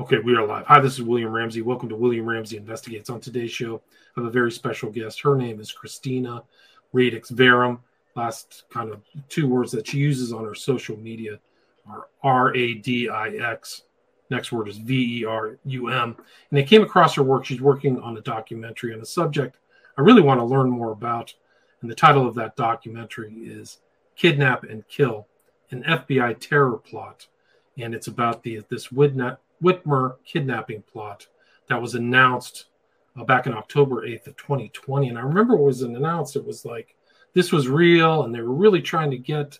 Okay, we are live. Hi, this is William Ramsey. Welcome to William Ramsey Investigates. On today's show, I have a very special guest. Her name is Christina Radix Verum. Last kind of two words that she uses on her social media are R A D I X. Next word is V E R U M. And I came across her work. She's working on a documentary on a subject I really want to learn more about. And the title of that documentary is Kidnap and Kill an FBI terror plot. And it's about the this Whitney Whitmer kidnapping plot that was announced uh, back in October 8th of 2020. And I remember it was announced, it was like this was real, and they were really trying to get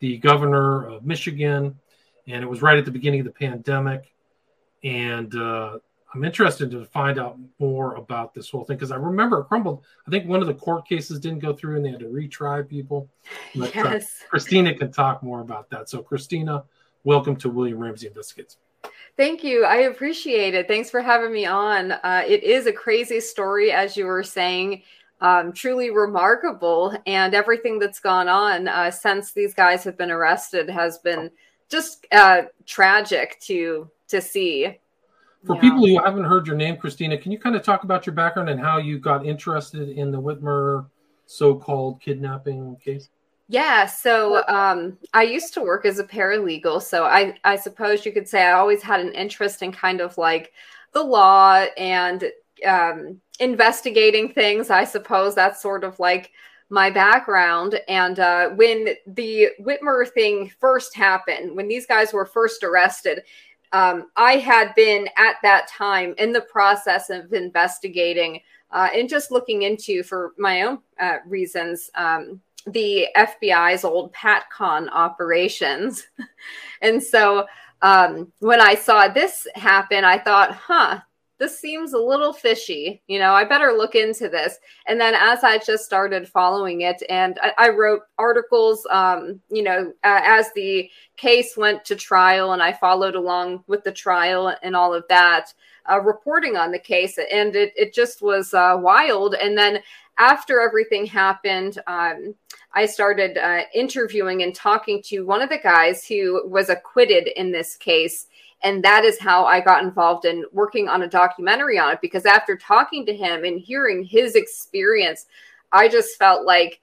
the governor of Michigan. And it was right at the beginning of the pandemic. And uh, I'm interested to find out more about this whole thing because I remember it crumbled. I think one of the court cases didn't go through and they had to retry people. But, uh, yes. Uh, Christina can talk more about that. So, Christina, welcome to William Ramsey Investigates. Thank you. I appreciate it. Thanks for having me on. Uh, it is a crazy story, as you were saying, um, truly remarkable. And everything that's gone on uh, since these guys have been arrested has been just uh, tragic to to see. For yeah. people who haven't heard your name, Christina, can you kind of talk about your background and how you got interested in the Whitmer so-called kidnapping case? Yeah, so um, I used to work as a paralegal, so I I suppose you could say I always had an interest in kind of like the law and um, investigating things. I suppose that's sort of like my background. And uh, when the Whitmer thing first happened, when these guys were first arrested, um, I had been at that time in the process of investigating uh, and just looking into for my own uh, reasons. Um, the FBI's old PatCon operations. and so um, when I saw this happen, I thought, huh, this seems a little fishy. You know, I better look into this. And then as I just started following it, and I, I wrote articles, um, you know, uh, as the case went to trial, and I followed along with the trial and all of that, uh, reporting on the case. And it, it just was uh, wild. And then after everything happened, um, I started uh, interviewing and talking to one of the guys who was acquitted in this case. And that is how I got involved in working on a documentary on it. Because after talking to him and hearing his experience, I just felt like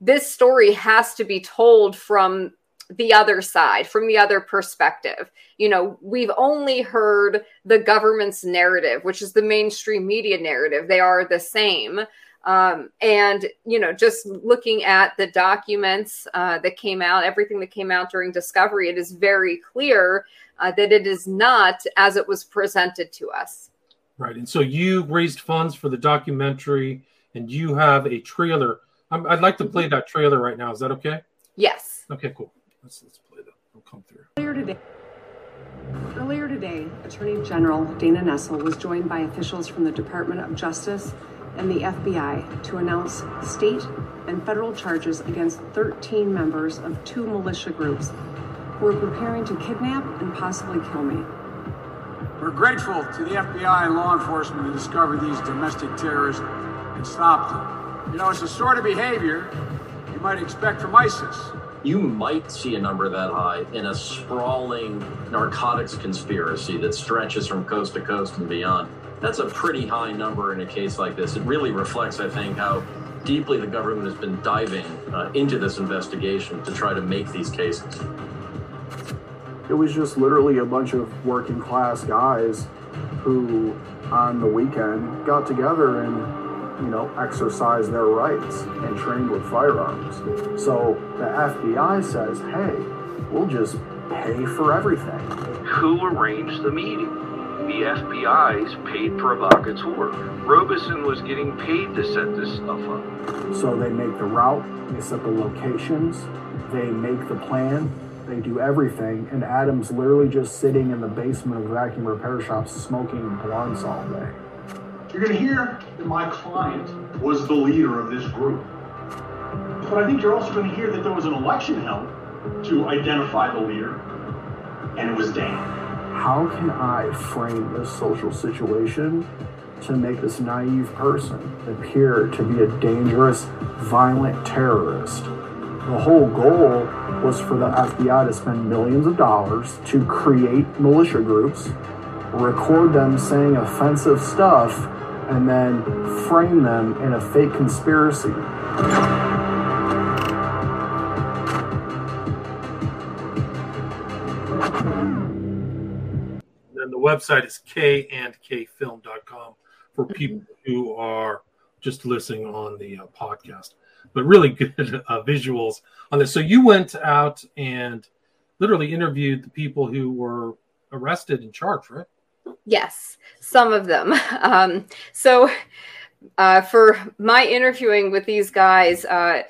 this story has to be told from the other side, from the other perspective. You know, we've only heard the government's narrative, which is the mainstream media narrative. They are the same. Um, and you know, just looking at the documents uh, that came out, everything that came out during discovery, it is very clear uh, that it is not as it was presented to us. Right, and so you raised funds for the documentary, and you have a trailer. i would like to play that trailer right now. Is that okay? Yes. Okay, cool. Let's let's play that. It'll come through. Earlier today. Earlier today, Attorney General Dana Nessel was joined by officials from the Department of Justice and the FBI to announce state and federal charges against 13 members of two militia groups who are preparing to kidnap and possibly kill me. We're grateful to the FBI and law enforcement who discovered these domestic terrorists and stopped them. You know, it's the sort of behavior you might expect from ISIS. You might see a number that high in a sprawling narcotics conspiracy that stretches from coast to coast and beyond. That's a pretty high number in a case like this. It really reflects, I think, how deeply the government has been diving uh, into this investigation to try to make these cases. It was just literally a bunch of working class guys who, on the weekend, got together and, you know, exercised their rights and trained with firearms. So the FBI says, hey, we'll just pay for everything. Who arranged the meeting? The FBI's paid provocateur. Robeson was getting paid to set this stuff up. So they make the route, they set the locations, they make the plan, they do everything, and Adam's literally just sitting in the basement of vacuum repair shops smoking blunts all day. You're going to hear that my client was the leader of this group. But I think you're also going to hear that there was an election held to identify the leader, and it was Dan how can I frame this social situation to make this naive person appear to be a dangerous, violent terrorist? The whole goal was for the FBI to spend millions of dollars to create militia groups record them saying offensive stuff, and then frame them in a fake conspiracy. Website is kandkfilm.com for people who are just listening on the uh, podcast. But really good uh, visuals on this. So you went out and literally interviewed the people who were arrested and charged, right? Yes, some of them. Um, so uh, for my interviewing with these guys, uh,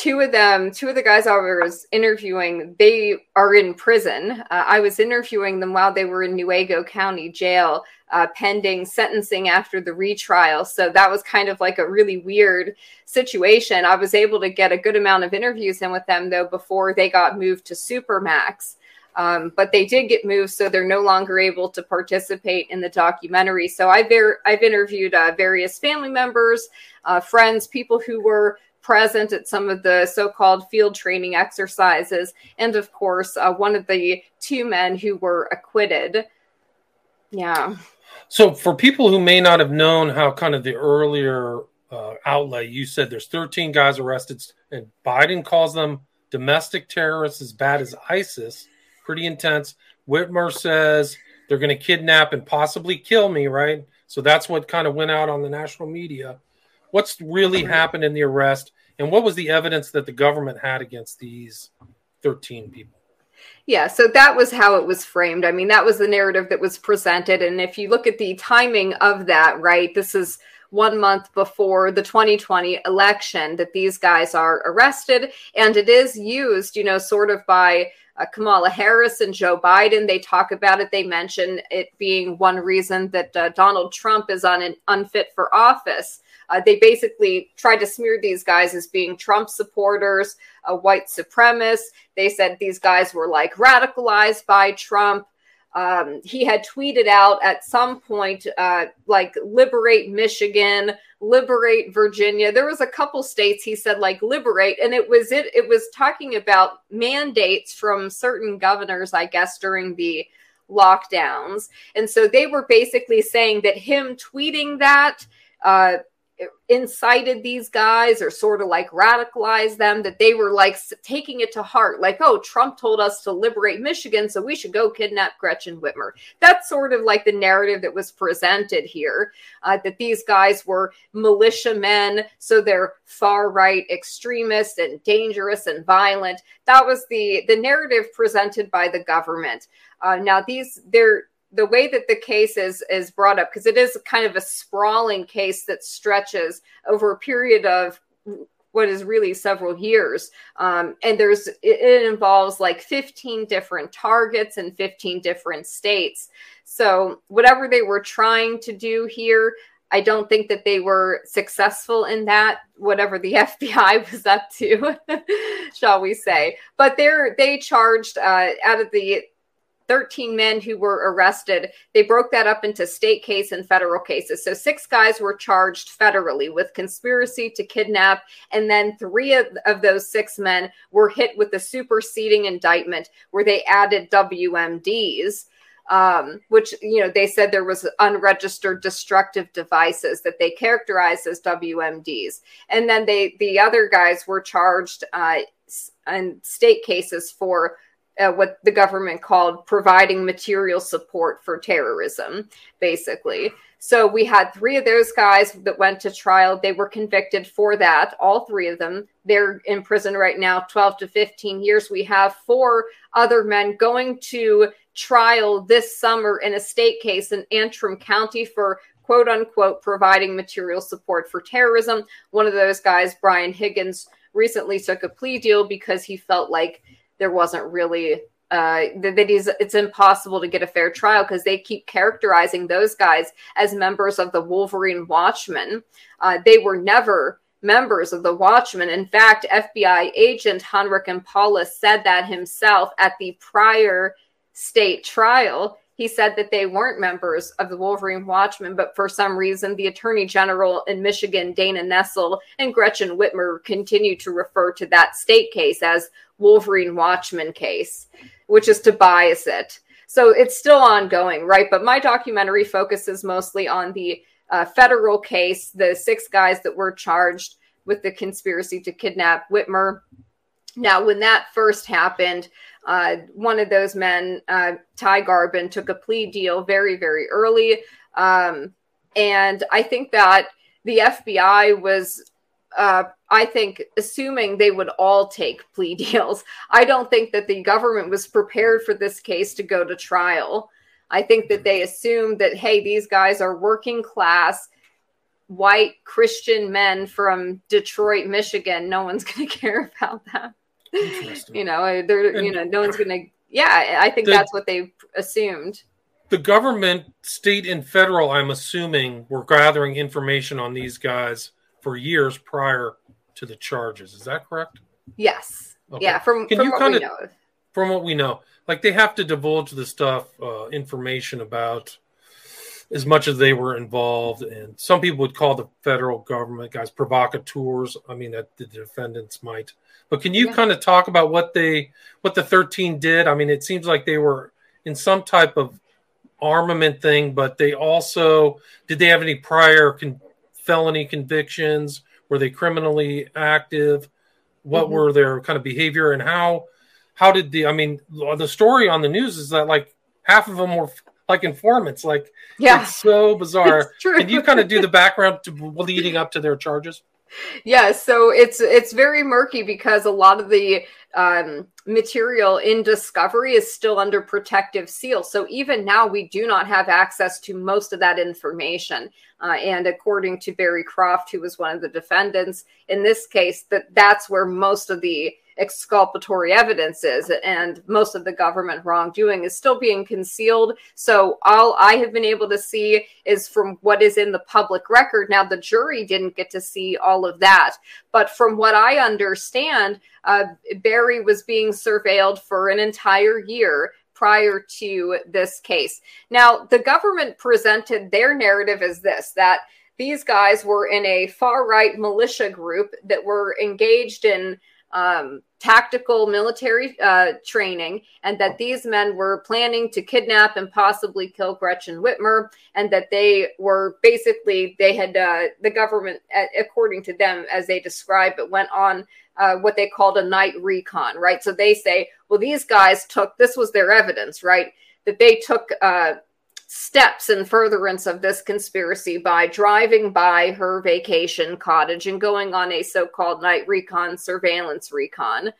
two of them, two of the guys I was interviewing, they are in prison. Uh, I was interviewing them while they were in Newaygo County Jail, uh, pending sentencing after the retrial. So that was kind of like a really weird situation. I was able to get a good amount of interviews in with them though before they got moved to Supermax. Um, but they did get moved, so they're no longer able to participate in the documentary. So I've, I've interviewed uh, various family members, uh, friends, people who were present at some of the so-called field training exercises, and of course, uh, one of the two men who were acquitted. Yeah. So, for people who may not have known how kind of the earlier uh, outlay, you said there's 13 guys arrested, and Biden calls them domestic terrorists as bad as ISIS pretty intense. Whitmer says they're going to kidnap and possibly kill me, right? So that's what kind of went out on the national media. What's really happened in the arrest, and what was the evidence that the government had against these 13 people? Yeah, so that was how it was framed. I mean, that was the narrative that was presented. And if you look at the timing of that, right, this is one month before the 2020 election that these guys are arrested. And it is used, you know, sort of by uh, Kamala Harris and Joe Biden. They talk about it. They mention it being one reason that uh, Donald Trump is on an unfit for office. Uh, they basically tried to smear these guys as being Trump supporters, uh, white supremacists. They said these guys were like radicalized by Trump. Um, he had tweeted out at some point, uh, like, liberate Michigan, liberate Virginia. There was a couple states he said, like, liberate. And it was it, it was talking about mandates from certain governors, I guess, during the lockdowns. And so they were basically saying that him tweeting that uh, incited these guys or sort of like radicalized them that they were like taking it to heart. Like oh trump told us to liberate michigan so we should go kidnap gretchen whitmer. That's sort of like the narrative that was presented here uh, that these guys were militiamen so they're far right extremists and dangerous and violent. That was the the narrative presented by the government. Uh, now these they're the way that the case is is brought up because it is kind of a sprawling case that stretches over a period of what is really several years. Um, and there's it, it, involves like 15 different targets in 15 different states. So whatever they were trying to do here i don't think that they were successful in that whatever the fbi was up to shall we say. But they're they charged uh, out of the 13 men who were arrested. They broke that up into state case and federal cases. So six guys were charged federally with conspiracy to kidnap. And then three of, of those six men were hit with the superseding indictment where they added WMDs. Um, which you know they said there was unregistered destructive devices that they characterized as WMDs, and then they the other guys were charged uh, in state cases for uh, what the government called providing material support for terrorism, basically. So we had three of those guys that went to trial. They were convicted for that, all three of them. They're in prison right now, 12 to 15 years. We have four other men going to trial this summer in a state case in Antrim County for quote unquote providing material support for terrorism. One of those guys, Brian Higgins, recently took a plea deal because he felt like there wasn't really uh, that is it's impossible to get a fair trial because they keep characterizing those guys as members of the Wolverine Watchmen. Uh, they were never members of the Watchmen. In fact, FBI agent Henrik Impola said that himself at the prior state trial he said that they weren't members of the Wolverine Watchmen, but for some reason, the Attorney General in Michigan, Dana Nessel, and Gretchen Whitmer continue to refer to that state case as Wolverine Watchmen case, which is to bias it. So it's still ongoing, right? But my documentary focuses mostly on the uh, federal case, the six guys that were charged with the conspiracy to kidnap Whitmer. Now, when that first happened, uh, one of those men, uh, Ty Garbin, took a plea deal very, very early. Um, and I think that the FBI was, uh, I think, assuming they would all take plea deals. I don't think that the government was prepared for this case to go to trial. I think that they assumed that, hey, these guys are working class, white Christian men from Detroit, Michigan. No one's going to care about that. You know, they're, you know, no one's going to, yeah, I think the, that's what they assumed. The government, state and federal, I'm assuming, were gathering information on these guys for years prior to the charges. Is that correct? Yes. Okay. Yeah. From, Can from you what kind we of, know. From what we know like they have to divulge the stuff uh, information about as much as they were involved and some people would call the federal government guys provocateurs. I mean that the defendants might. But can you yeah. kind of talk about what they what the 13 did? I mean it seems like they were in some type of armament thing but they also did they have any prior con- felony convictions? Were they criminally active? What mm-hmm. were their kind of behavior and how how did the i mean the story on the news is that like half of them were like informants like yeah. it's so bizarre. It's can you kind of do the background to leading up to their charges? Yeah so it's it's very murky because a lot of the um, material in discovery is still under protective seal. So even now we do not have access to most of that information. Uh, and according to barry croft who was one of the defendants in this case that that's where most of the exculpatory evidence is and most of the government wrongdoing is still being concealed. So all i have been able to see is from what is in the public record. Now the jury didn't get to see all of that but from what i understand uh, barry was being surveilled for an entire year prior to this case. Now the government presented their narrative as this that these guys were in a far right militia group that were engaged in um, tactical military uh, training, and that these men were planning to kidnap and possibly kill Gretchen Whitmer, and that they were basically they had uh, the government, according to them, as they describe it, went on uh, what they called a night recon, right? So they say, well, these guys took this was their evidence, right? That they took uh, steps in furtherance of this conspiracy by driving by her vacation cottage and going on a so called night recon surveillance recon.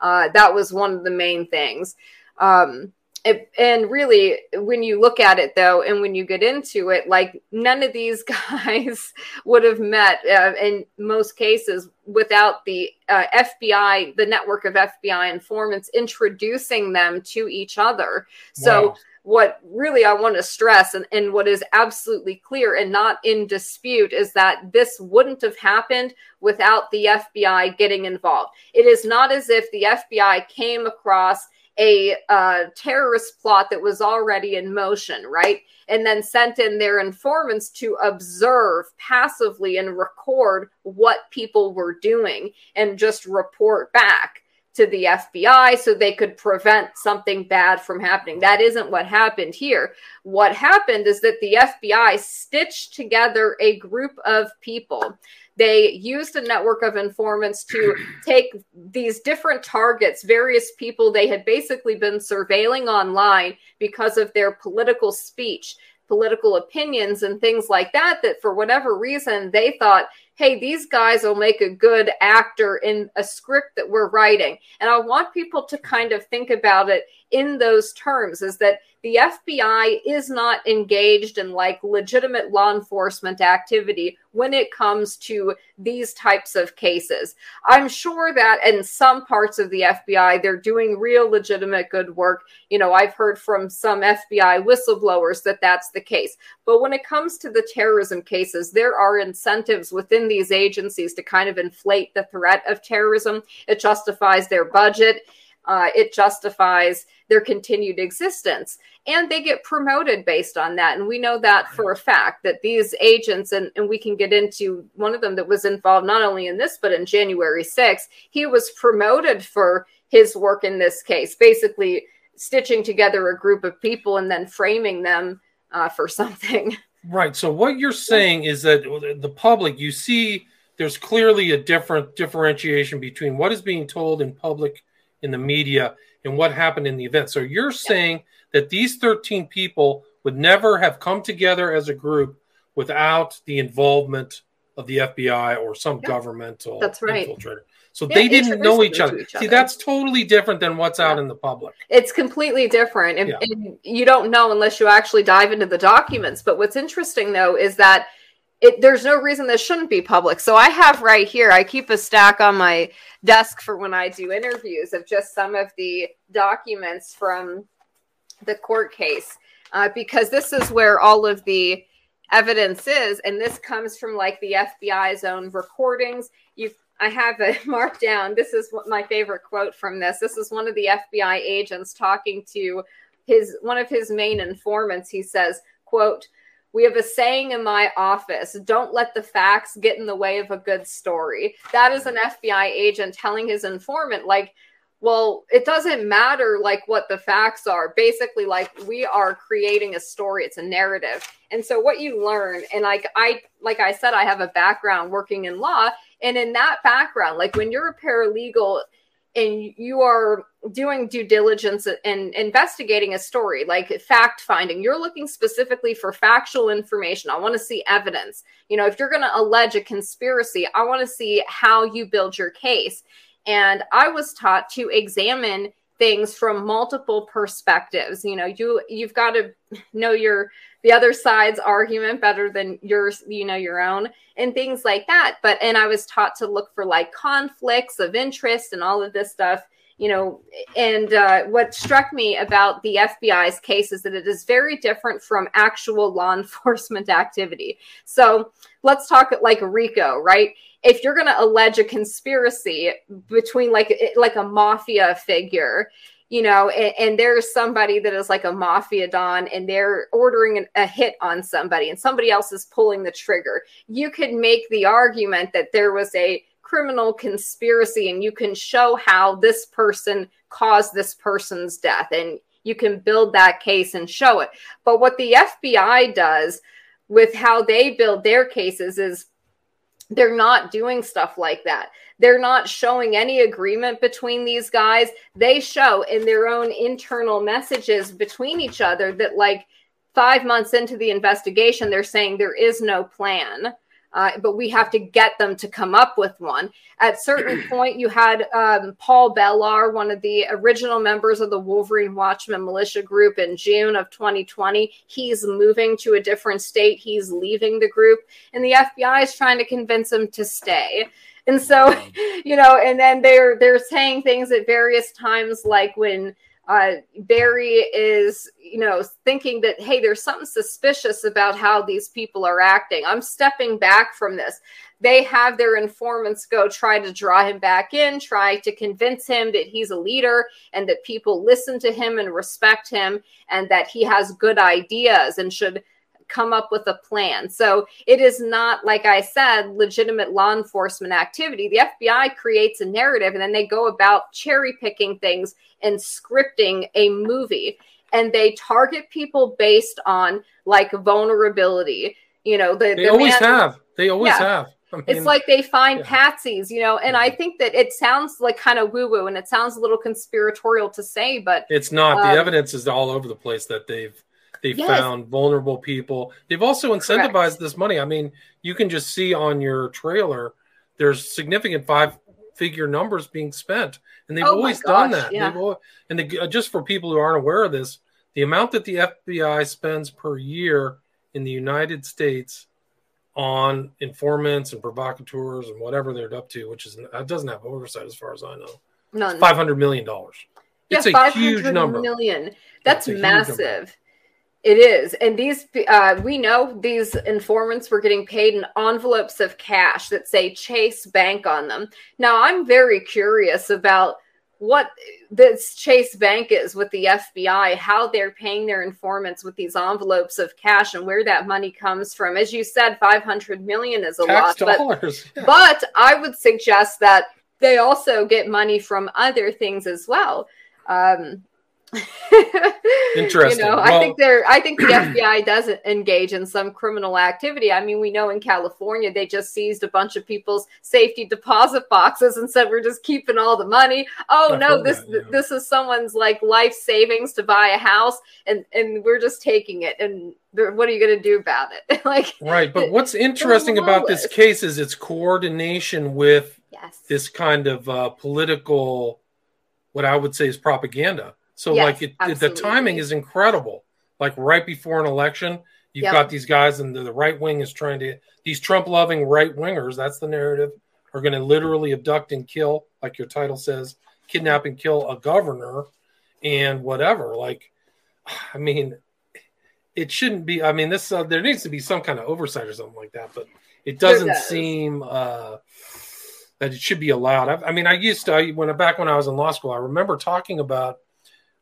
Uh, that was one of the main things. Um, it, and really, when you look at it though, and when you get into it, like none of these guys would have met uh, in most cases without the uh, FBI, the network of FBI informants introducing them to each other. So, wow what really I want to stress and, and what is absolutely clear and not in dispute is that this wouldn't have happened without the FBI getting involved. It is not as if the FBI came across a uh, terrorist plot that was already in motion, right? And then sent in their informants to observe passively and record what people were doing and just report back to the FBI so they could prevent something bad from happening. That isn't what happened here. What happened is that the FBI stitched together a group of people. They used a network of informants to take these different targets, various people they had basically been surveilling online because of their political speech, political opinions, and things like that, that for whatever reason they thought hey, these guys will make a good actor in a script that we're writing. And I want people to kind of think about it in those terms is that the FBI is not engaged in like legitimate law enforcement activity when it comes to these types of cases. I'm sure that in some parts of the FBI, they're doing real legitimate good work. You know, I've heard from some FBI whistleblowers that that's the case. But when it comes to the terrorism cases, there are incentives within these agencies to kind of inflate the threat of terrorism. It justifies their budget uh, it justifies their continued existence. And they get promoted based on that. And we know that for a fact that these agents, and, and we can get into one of them that was involved not only in this, but in January 6th, he was promoted for his work in this case, basically stitching together a group of people and then framing them uh, for something. Right. So what you're saying is that the public, you see, there's clearly a different differentiation between what is being told in public in the media and what happened in the event. So you're saying that these 13 people would never have come together as a group without the involvement of the FBI or some yeah. governmental That's right. infiltrator. So yeah, they didn't know each other. each other. See, that's totally different than what's yeah. out in the public. It's completely different. And, and, you don't know unless you actually dive into the documents. But what's interesting, though, is that it, there's no reason this shouldn't be public. So I have right here, I keep a stack on my desk for when I do interviews of just some of the documents from the court case, uh, because this is where all of the evidence is. And this comes from like the FBI's own recordings. You I have it marked down. This is my favorite quote from this. This is one of the FBI agents talking to his one of his main informants. He says, "quote We have a saying in my office: Don't let the facts get in the way of a good story." That is an FBI agent telling his informant, like, well it doesn't matter like what the facts are basically like we are creating a story it's a narrative and so what you learn and like i like i said i have a background working in law and in that background like when you're a paralegal and you are doing due diligence and investigating a story like fact finding you're looking specifically for factual information. I want to see evidence. You know if you're going to allege a conspiracy i want to see how you build your case. And I was taught to examine things from multiple perspectives. You know, you you've got to know your the other side's argument better than yours, you know, your own and things like that. But and I was taught to look for like conflicts of interest and all of this stuff you know, and uh, what struck me about the FBI's case is that it is very different from actual law enforcement activity. So let's talk like RICO, right? If you're going to allege a conspiracy between like like a mafia figure, you know, and, and, there's somebody that is like a mafia don and they're ordering an, a hit on somebody and somebody else is pulling the trigger. You could make the argument that there was a criminal conspiracy and you can show how this person caused this person's death and you can build that case and show it. But what the FBI does with how they build their cases is they're not doing stuff like that. They're not showing any agreement between these guys. They show in their own internal messages between each other that, like, five months into the investigation, they're saying there is no plan uh, but we have to get them to come up with one. At certain point, you had um, Paul Bellar, one of the original members of the Wolverine Watchmen militia group, in June of 2020. He's moving to a different state. He's leaving the group, and the FBI is trying to convince him to stay. And so, you know, and then they're they're saying things at various times, like when uh, Barry is, you know, thinking that, hey, there's something suspicious about how these people are acting. I'm stepping back from this. They have their informants go try to draw him back in, try to convince him that he's a leader and that people listen to him and respect him and that he has good ideas and should come up with a plan. So it is not, like I said, legitimate law enforcement activity. The FBI creates a narrative and then they go about cherry picking things and scripting a movie. And they target people based on like vulnerability. You know, the, they the always man, have. They always yeah. have. I mean, it's like they find yeah. patsies, you know, and I think that it sounds like kind of woo woo and it sounds a little conspiratorial to say, but it's not. Um, the evidence is all over the place that they've they yes. found vulnerable people. They've also incentivized Correct. this money. I mean, you can just see on your trailer, there's significant five figure numbers being spent, and they've oh always gosh, done that. Yeah. Always, and the, uh, just for people who aren't aware of this, the amount that the FBI spends per year in the United States on informants and provocateurs and whatever they're up to, which is it doesn't have oversight as far as I know. None. Five hundred million dollars. It's a huge number. Million. That's massive. It is. And these, uh, we know these informants were getting paid in envelopes of cash that say Chase Bank on them. Now, I'm very curious about what this Chase Bank is with the FBI, how they're paying their informants with these envelopes of cash and where that money comes from. As you said, 500 million is a Tax lot. Dollars. But, yeah. but I would suggest that they also get money from other things as well. Um, Interesting. You know, Well- I think they're. I think the FBI doesn't engage in some criminal activity. I mean, we know in California they just seized a bunch of people's safety deposit boxes and said we're just keeping all the money. Oh I've no, this that, yeah. this is someone's like life savings to buy a house, and and we're just taking it. And what are you going to do about it? like, Right, but what's interesting about this case is its coordination with yes, this kind of uh, political, what I would say is propaganda. So, Yes, like, it, it- the timing is incredible. Like, right before an election, you've Yep. got these guys, and the, the right wing is trying to, these Trump loving right wingers, that's the narrative, are going to literally abduct and kill, like your title says, kidnap and kill a governor and whatever. Like, I mean, it shouldn't be. I mean, this uh, there needs to be some kind of oversight or something like that, but it doesn't does. seem uh, that it should be allowed. I, I mean, I used to I, when back when I was in law school, I remember talking about.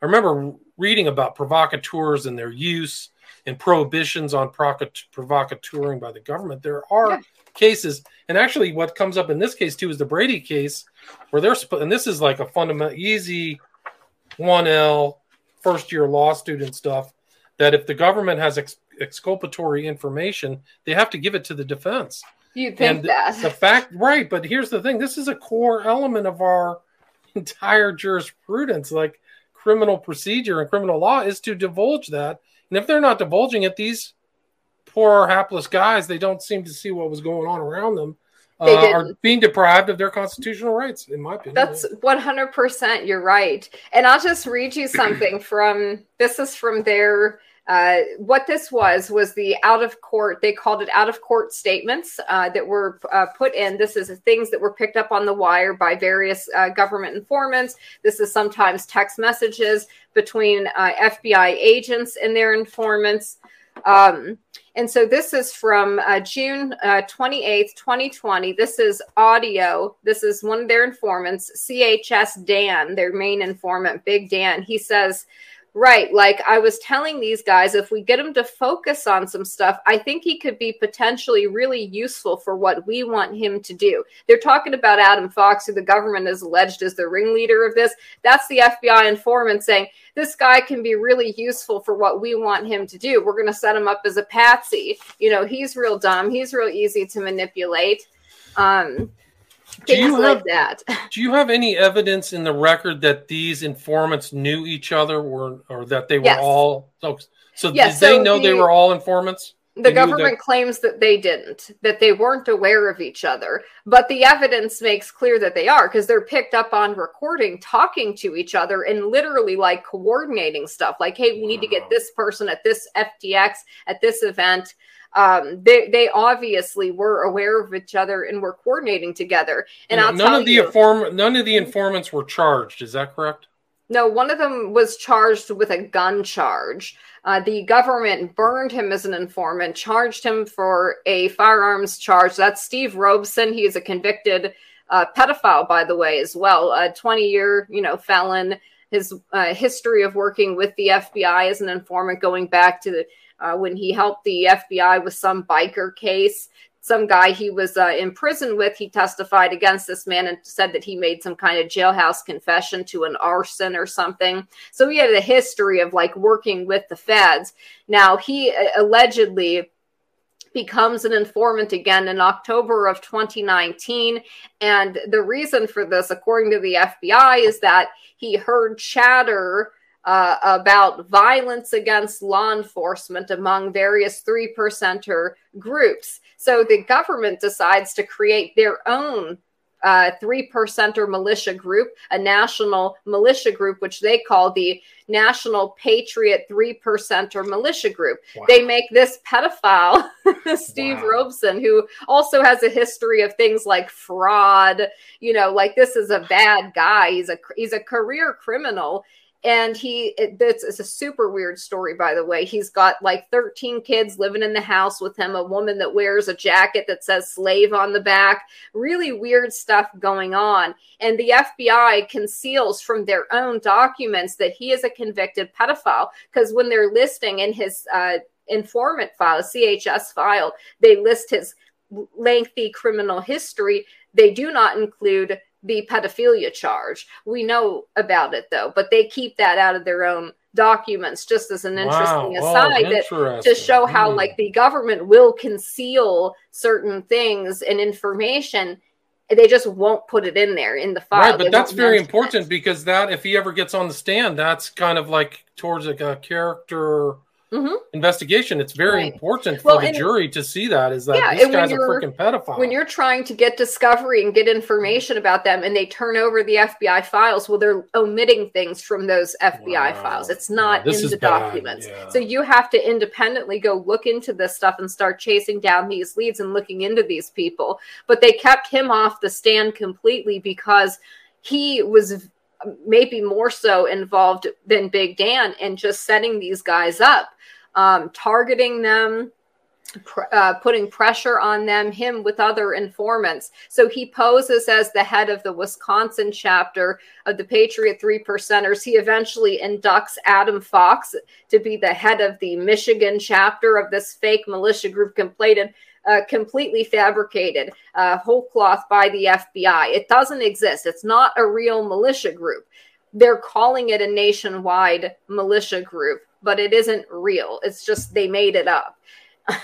I remember reading about provocateurs and their use and prohibitions on provocat- provocateuring by the government. There are Yeah. cases, and actually, what comes up in this case too is the Brady case, where they're and this is like a fundamental easy one L first year law student stuff that if the government has ex- exculpatory information, they have to give it to the defense. you think and that? the fact, right? But here's the thing: this is a core element of our entire jurisprudence, like criminal procedure and criminal law, is to divulge that. And if they're not divulging it, these poor hapless guys, they don't seem to see what was going on around them. Uh, are being deprived of their constitutional rights, in my opinion. That's 100% you're right. And I'll just read you something from this is from their uh, what this was was the out of court they called it out of court statements uh, that were uh, put in this is things that were picked up on the wire by various uh, government informants this is sometimes text messages between uh, fbi agents and their informants um, and so this is from uh, June uh, 28th, 2020. This is audio. This is one of their informants, CHS Dan, their main informant, Big Dan. He says, Right, like I was telling these guys, if we get him to focus on some stuff, I think he could be potentially really useful for what we want him to do. They're talking about Adam Fox, who the government has alleged is the ringleader of this. That's the FBI informant saying, this guy can be really useful for what we want him to do. We're going to set him up as a patsy. You know, he's real dumb. He's real easy to manipulate. Um, Do you like have- that. Do you have any evidence in the record that these informants knew each other, or or that they were Yes. all? So, so Yes, did they so know they were all informants? The government claims that they didn't, that they weren't aware of each other, but the evidence makes clear that they are because they're picked up on recording talking to each other and literally like coordinating stuff. Like, hey, we need to get this person at this FTX at this event. Um, they they obviously were aware of each other and were coordinating together. And none of the you, inform none of the informants were charged. Is that correct? No, one of them was charged with a gun charge. Uh, the government burned him as an informant, charged him for a firearms charge. That's Steve Robeson. He is a convicted uh, pedophile, by the way, as well. A 20 year, you know, felon. His uh, history of working with the FBI as an informant going back to the, uh, when he helped the FBI with some biker case some guy he was uh, in prison with. He testified against this man and said that he made some kind of jailhouse confession to an arson or something. So he had a history of like working with the feds. Now he uh, allegedly becomes an informant again in October of 2019. And the reason for this, according to the FBI, is that he heard chatter uh, about violence against law enforcement among various three percenter groups. So the government decides to create their own uh, three percenter militia group, a national militia group, which they call the National Patriot Three Percenter Militia Group. Wow. They make this pedophile, Steve Wow. Robeson, who also has a history of things like fraud. You know, like this is a bad guy. He's a he's a career criminal and he it, it's, it's a super weird story by the way. He's got like 13 kids living in the house with him a woman that wears a jacket that says slave on the back. Really weird stuff going on. And the fbi conceals from their own documents that he is a convicted pedophile because when they're listing in his uh, informant file chs file they list his lengthy criminal history. They do not include the pedophilia charge. We know about it though, but they keep that out of their own documents just as an interesting Wow. Oh, aside that, to show how Hmm. like the government will conceal certain things and information they just won't put it in there in the file Right, They that's very important it. because that if he ever gets on the stand, that's kind of like towards like a character Mhm. investigation. It's very Right. important for Well, the and- jury to see that is that Yeah, and when guy's you're- freaking pedophile. when you're trying to get discovery and get information about them and they turn over the FBI files, well, they're omitting things from those FBI Wow. files. It's not Yeah, in the documents. yeah. So you have to independently go look into this stuff and start chasing down these leads and looking into these people. But they kept him off the stand completely because he was maybe more so involved than Big Dan in just setting these guys up, um, targeting them, uh, putting pressure on them, him with other informants. So he poses as the head of the Wisconsin chapter of the Patriot Three Percenters. He eventually inducts Adam Fox to be the head of the Michigan chapter of this fake militia group completed. Uh, completely fabricated, uh, whole cloth by the FBI. It doesn't exist. It's not a real militia group. They're calling it a nationwide militia group, but it isn't real. It's just they made it up.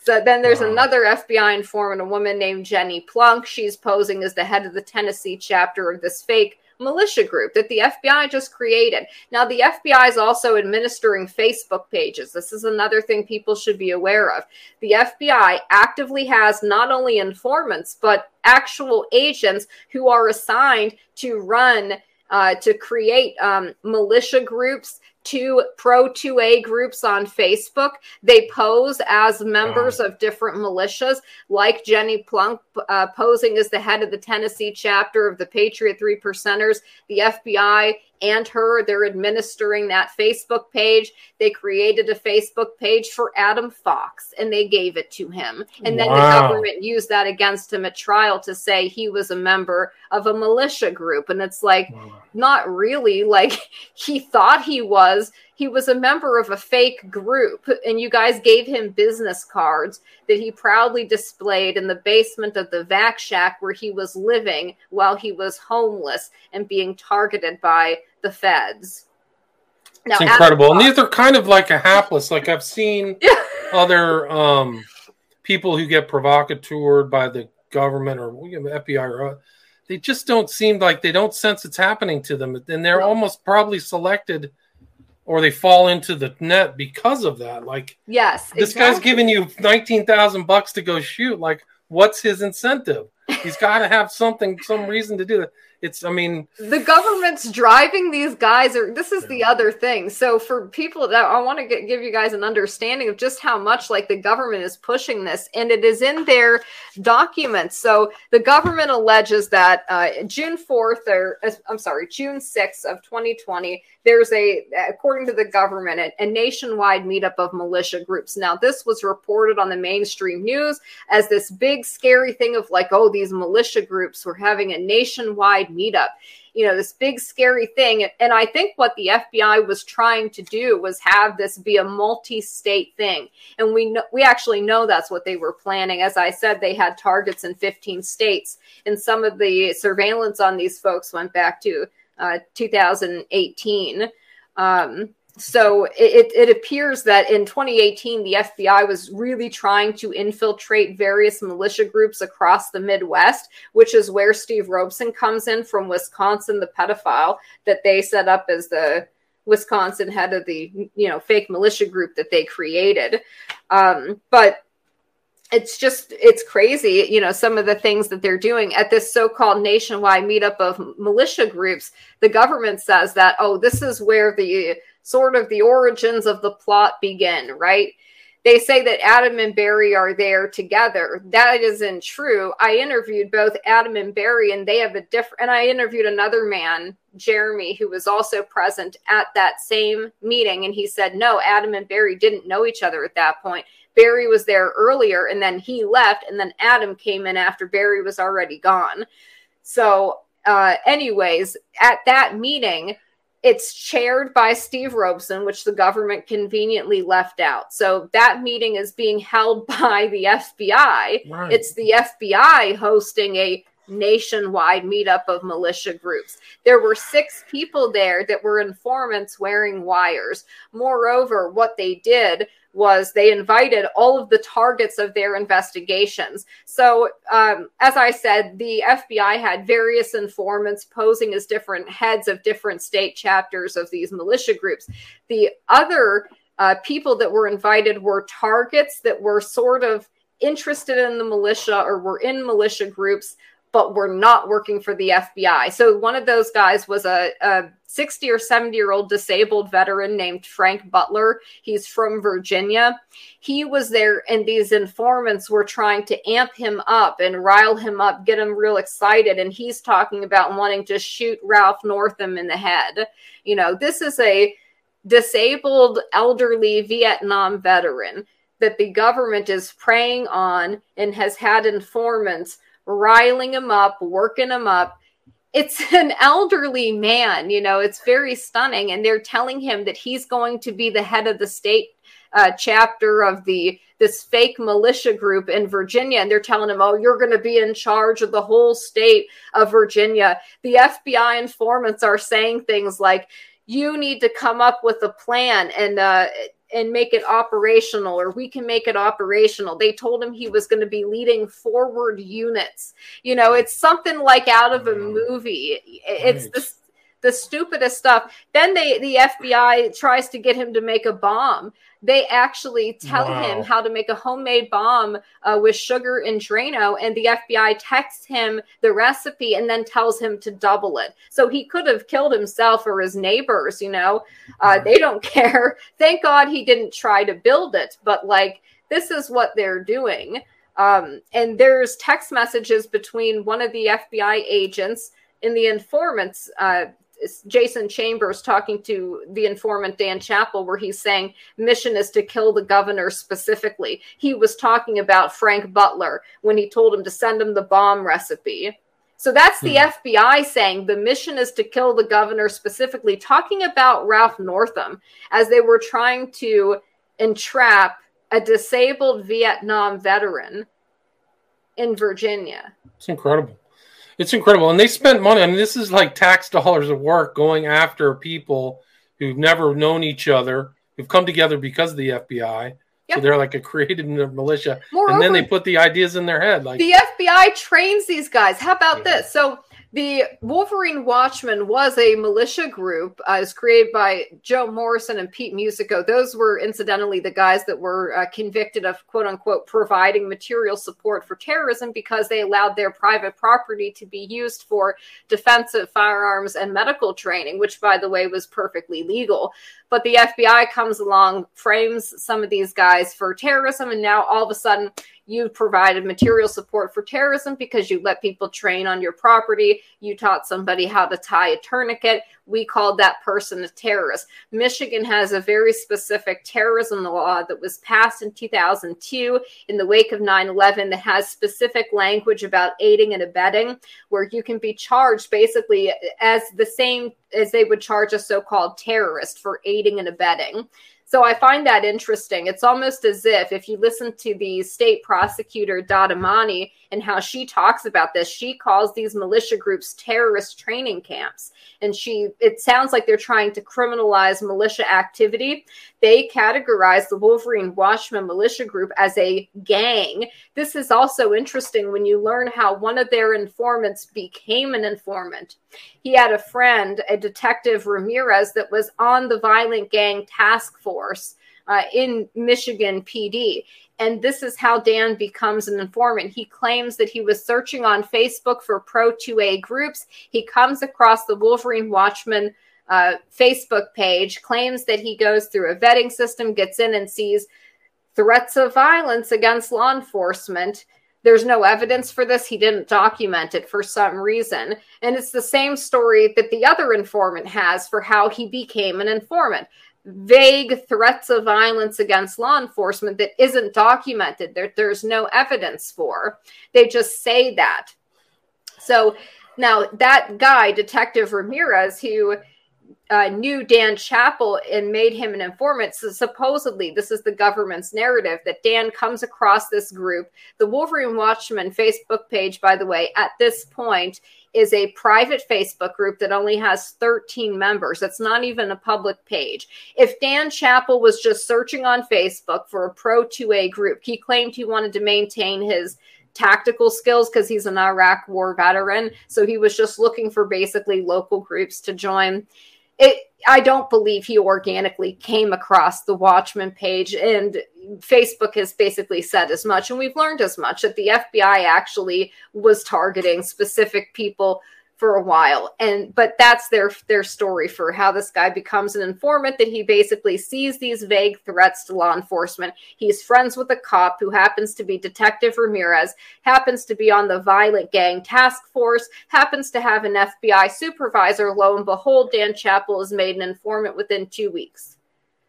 so then there's Wow. another FBI informant, a woman named Jenny Plunk. She's posing as the head of the Tennessee chapter of this fake militia group that the FBI just created. Now, the FBI is also administering Facebook pages. This is another thing people should be aware of. The FBI actively has not only informants, but actual agents who are assigned to run, uh, to create um, militia groups. To pro 2A groups on Facebook. They pose as members of different militias, like Jenny Plunk uh, posing as the head of the Tennessee chapter of the Patriot Three Percenters. The FBI and her, they're administering that Facebook page. They created a Facebook page for Adam Fox and they gave it to him. And then the government used that against him at trial to say he was a member of a militia group. And it's like, Wow. not really like he thought he was he was a member of a fake group and you guys gave him business cards that he proudly displayed in the basement of the vac shack where he was living while he was homeless and being targeted by the feds now It's Adam incredible. And these are kind of like a hapless. Like I've seen other um, people who get provocateured by the government or FBI or uh, they just don't seem like they don't sense it's happening to them, and they're almost probably selected or they fall into the net because of that. Like yes this guy's giving you nineteen thousand bucks to go shoot. Like, what's his incentive? He's got to have something, some reason to do that. It's, I mean, the government's driving these guys or this is the other thing so for people that i want to get, give you guys an understanding of just how much like the government is pushing this and it is in their documents so the government alleges that uh, june 4th or uh, i'm sorry june 6th of 2020 there's a according to the government a, a nationwide meetup of militia groups. Now this was reported on the mainstream news as this big scary thing of like oh these militia groups were having a nationwide meetup. You know this big scary thing. And i think what the fbi was trying to do was have this be a multi-state thing. And we know we actually know that's what they were planning. As i said they had targets in 15 states. And some of the surveillance on these folks went back to uh, 2018 um, so it, it appears that in 2018 the fbi was really trying to infiltrate various militia groups across the midwest which is where steve robeson comes in from wisconsin the pedophile that they set up as the wisconsin head of the you know fake militia group that they created. Um, but it's just it's crazy you know some of the things that they're doing at this so-called nationwide meetup of militia groups. The government says that oh this is where the sort of the origins of the plot begin right? They say that adam and barry are there together. That isn't true. I interviewed both adam and barry and they have a different and i interviewed another man jeremy who was also present at that same meeting and he said no adam and barry didn't know each other at that point Barry was there earlier and then he left and then Adam came in after Barry was already gone. So, uh, anyways, at that meeting, it's chaired by Steve Robeson, which the government conveniently left out. So that meeting is being held by the FBI. right. It's the FBI hosting a nationwide meetup of militia groups. There were six people there that were informants wearing wires. Moreover, what they did was they invited all of the targets of their investigations. So, um, as I said, the FBI had various informants posing as different heads of different state chapters of these militia groups. The other uh, people that were invited were targets that were sort of interested in the militia or were in militia groups but were not working for the FBI. So one of those guys was a, a 60 or 70 year old disabled veteran named Frank Butler. He's from Virginia. He was there, and these informants were trying to amp him up and rile him up, get him real excited. And he's talking about wanting to shoot Ralph Northam in the head. You know, this is a disabled elderly Vietnam veteran that the government is preying on and has had informants riling him up, working him up. It's an elderly man, you know, it's very stunning. And they're telling him that he's going to be the head of the state uh, chapter of the this fake militia group in Virginia, and they're telling him, "Oh, you're going to be in charge of the whole state of Virginia." The FBI informants are saying things like, "You need to come up with a plan," and uh, and make it operational or we can make it operational. They told him he was going to be leading forward units. You know, it's something like out of a movie. It's right. the the stupidest stuff. Then they the FBI tries to get him to make a bomb they actually tell wow. him how to make a homemade bomb uh, with sugar and Drano, and the FBI texts him the recipe and then tells him to double it. So he could have killed himself or his neighbors, you know. Uh, they don't care. Thank God he didn't try to build it, but like, this is what they're doing. Um, and there's text messages between one of the FBI agents and the informants uh, Jayson Chambers talking to the informant Dan Chappel, where he's saying mission is to kill the governor specifically. He was talking about Frank Butler when he told him to send him the bomb recipe. So that's the hmm. FBI saying the mission is to kill the governor specifically, talking about Ralph Northam as they were trying to entrap a disabled Vietnam veteran in Virginia. It's incredible. It's incredible. And they spent money. I mean, this is like tax dollars of work going after people who've never known each other, who've come together because of the FBI. Yep. So they're like a creative militia. Moreover, and then they put the ideas in their head. Like the FBI trains these guys. How about yeah. this? So the Wolverine Watchmen was a militia group. Uh, it was created by Joe Morrison and Pete Musico. Those were incidentally the guys that were uh, convicted of quote unquote providing material support for terrorism because they allowed their private property to be used for defensive firearms and medical training, which, by the way, was perfectly legal. But the FBI comes along, frames some of these guys for terrorism, and now all of a sudden you provided material support for terrorism because you let people train on your property. You taught somebody how to tie a tourniquet. We called that person a terrorist. Michigan has a very specific terrorism law that was passed in 2002 in the wake of 9 11 that has specific language about aiding and abetting, where you can be charged basically as the same as they would charge a so called terrorist for aiding and abetting. So I find that interesting. It's almost as if, if you listen to the state prosecutor, Dadamani, and how she talks about this, she calls these militia groups terrorist training camps. And she, it sounds like they're trying to criminalize militia activity. They categorize the Wolverine Watchmen militia group as a gang. This is also interesting when you learn how one of their informants became an informant. He had a friend, a detective Ramirez, that was on the violent gang task force uh, in Michigan PD. And this is how Dan becomes an informant. He claims that he was searching on Facebook for Pro 2A groups. He comes across the Wolverine Watchmen uh, Facebook page, claims that he goes through a vetting system, gets in and sees threats of violence against law enforcement. There's no evidence for this. He didn't document it for some reason. And it's the same story that the other informant has for how he became an informant vague threats of violence against law enforcement that isn't documented. that there's no evidence for. They just say that. So now that guy, Detective Ramirez, who uh, knew Dan Chappel and made him an informant. So supposedly, this is the government's narrative that Dan comes across this group. The Wolverine Watchmen Facebook page, by the way, at this point is a private Facebook group that only has 13 members. It's not even a public page. If Dan Chappel was just searching on Facebook for a pro 2A group, he claimed he wanted to maintain his tactical skills because he's an Iraq war veteran. So he was just looking for basically local groups to join it I don't believe he organically came across the Watchmen page, and Facebook has basically said as much, and we've learned as much that the FBI actually was targeting specific people for a while. And but that's their their story for how this guy becomes an informant that he basically sees these vague threats to law enforcement. He's friends with a cop who happens to be detective ramirez happens to be on the violent gang task force happens to have an fbi supervisor. Lo and behold dan chappel is made an informant within two weeks.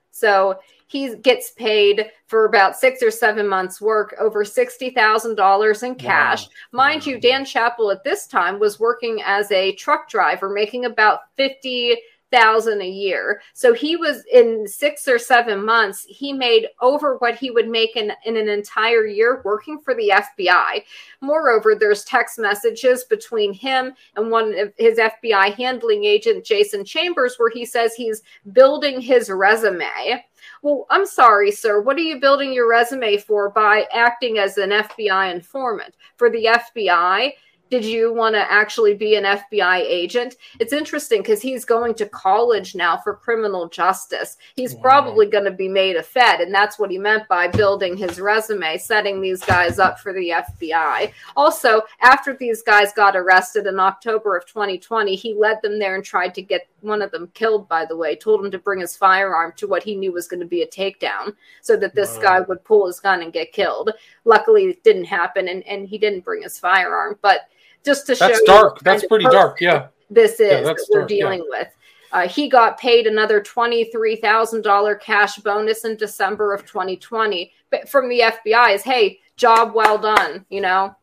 So he gets paid for about six or seven months' work over $60,000 in cash. Wow. Mind wow. you, Dan Chappel at this time was working as a truck driver, making about 50 thousand a year. So he was in six or seven months, he made over what he would make in, in an entire year working for the FBI. Moreover, there's text messages between him and one of his FBI handling agent, Jayson Chambers, where he says he's building his resume. Well, I'm sorry, sir. What are you building your resume for by acting as an FBI informant? For the FBI, did you want to actually be an FBI agent? It's interesting because he's going to college now for criminal justice. He's wow. probably going to be made a Fed, and that's what he meant by building his resume, setting these guys up for the FBI. Also, after these guys got arrested in October of 2020, he led them there and tried to get one of them killed, by the way, told him to bring his firearm to what he knew was going to be a takedown so that this wow. guy would pull his gun and get killed. Luckily, it didn't happen, and, and he didn't bring his firearm. But just to that's show dark. That's pretty dark. Yeah. This is yeah, that we're dark, dealing yeah. with. Uh, he got paid another $23,000 cash bonus in December of 2020 but from the FBI is, hey, job well done, you know?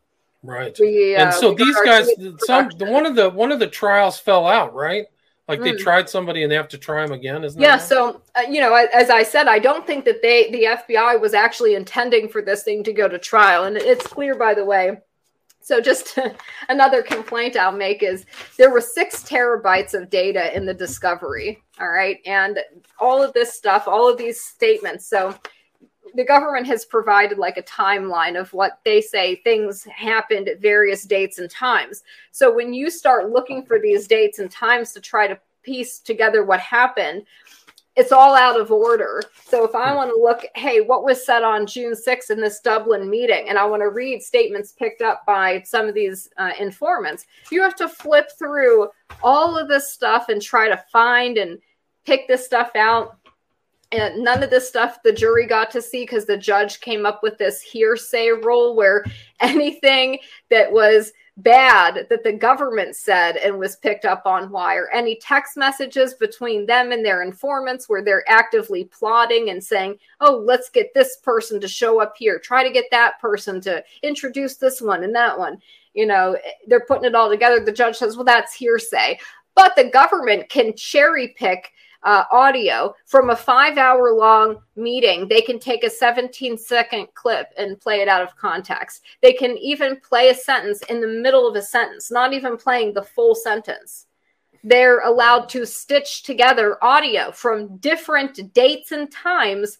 Right. We, uh, and so these guys, some the, one of the one of the trials fell out, right? Like they mm. tried somebody and they have to try them again, isn't yeah, so uh, you know, as I said, I don't think that they the FBI was actually intending for this thing to go to trial, and it's clear, by the way, so just another complaint I'll make is there were six terabytes of data in the discovery. All right. And all of this stuff, all of these statements. So the government has provided like a timeline of what they say things happened at various dates and times. So when you start looking for these dates and times to try to piece together what happened, it's all out of order. So if I hmm. want to look, hey, what was said on June 6th in this Dublin meeting, and I want to read statements picked up by some of these uh, informants, you have to flip through all of this stuff and try to find and pick this stuff out. And none of this stuff the jury got to see because the judge came up with this hearsay rule where anything that was bad that the government said and was picked up on wire. Any text messages between them and their informants where they're actively plotting and saying, oh, let's get this person to show up here, try to get that person to introduce this one and that one. You know, they're putting it all together. The judge says, well, that's hearsay. But the government can cherry pick uh, audio from a five hour long meeting. They can take a 17 second clip and play it out of context. They can even play a sentence in the middle of a sentence, not even playing the full sentence. They're allowed to stitch together audio from different dates and times,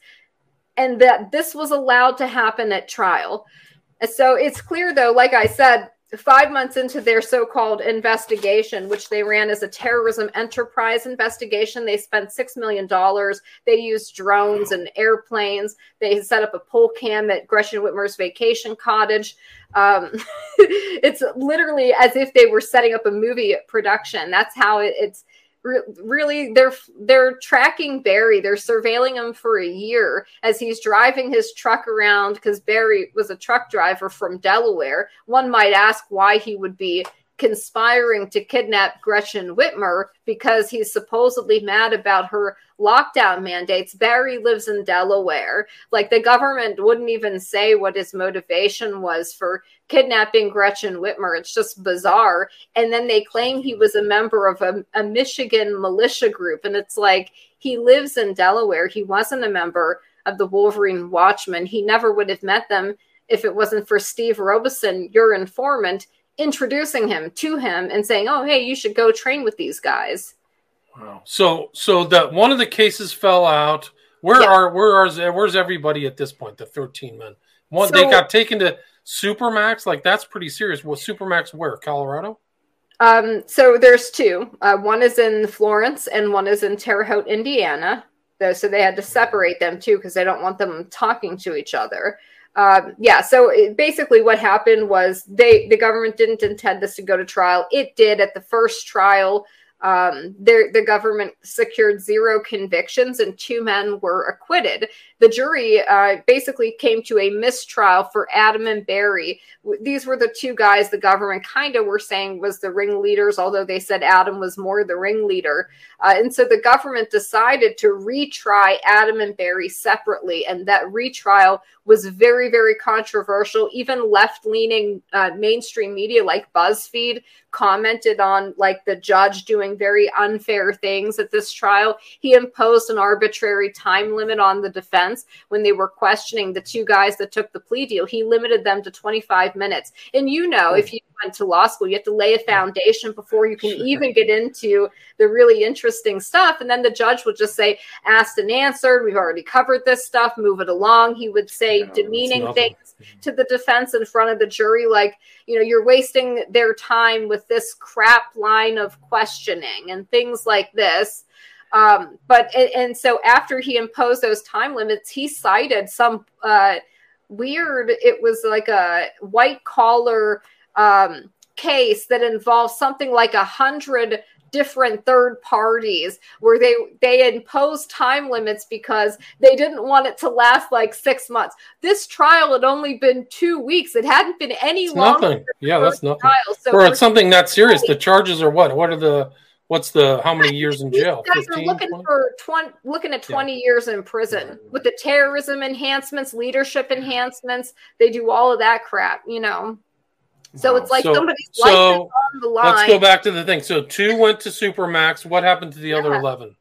and that this was allowed to happen at trial. So it's clear, though, like I said, five months into their so-called investigation, which they ran as a terrorism enterprise investigation, they spent six million dollars. They used drones and airplanes. They set up a pole cam at Gretchen Whitmer's vacation cottage. Um, it's literally as if they were setting up a movie production. That's how it, it's really they're they're tracking Barry. They're surveilling him for a year as he's driving his truck around because Barry was a truck driver from Delaware. One might ask why he would be conspiring to kidnap Gretchen Whitmer because he's supposedly mad about her lockdown mandates. Barry lives in Delaware. Like the government wouldn't even say what his motivation was for kidnapping Gretchen Whitmer. It's just bizarre. And then they claim he was a member of a, a Michigan militia group. And it's like he lives in Delaware. He wasn't a member of the Wolverine Watchmen. He never would have met them if it wasn't for Steve Robeson, your informant, introducing him to him and saying, "Oh, hey, you should go train with these guys." Wow. So, so that one of the cases fell out. Where yeah. are where are where's everybody at this point? The thirteen men. One so, they got taken to Supermax. Like that's pretty serious. Well, Supermax where? Colorado. Um, so there's two. Uh, one is in Florence and one is in Terre Haute, Indiana. So they had to separate them too because they don't want them talking to each other um, yeah so it, basically what happened was they the government didn't intend this to go to trial it did at the first trial um, the government secured zero convictions and two men were acquitted. The jury uh, basically came to a mistrial for Adam and Barry. These were the two guys the government kind of were saying was the ringleaders, although they said Adam was more the ringleader. Uh, and so the government decided to retry Adam and Barry separately, and that retrial was very, very controversial. Even left leaning uh, mainstream media like BuzzFeed commented on like the judge doing very unfair things at this trial. He imposed an arbitrary time limit on the defense when they were questioning the two guys that took the plea deal. He limited them to 25 minutes. And you know, if you went to law school, you have to lay a foundation before you can even get into the really interesting stuff. And then the judge would just say, asked and answered. We've already covered this stuff. Move it along. He would say demeaning things to the defense in front of the jury, like, you know, you're wasting their time with this crap line of questioning and things like this. Um, but and, and, so after he imposed those time limits, he cited some uh, weird. It was like a white collar um, case that involves something like a hundred different third parties where they they imposed time limits because they didn't want it to last like six months. This trial had only been two weeks. It hadn't been any it's longer. Nothing. Yeah, that's nothing. Trial. So or it's something that serious. The charges are what? What are the What's the how many years in jail? These guys 15, are looking 20? for twenty, looking at twenty yeah. years in prison with the terrorism enhancements, leadership enhancements. They do all of that crap, you know. So wow. it's like so, somebody's life so on the line. Let's go back to the thing. So two went to Supermax. What happened to the yeah. other eleven?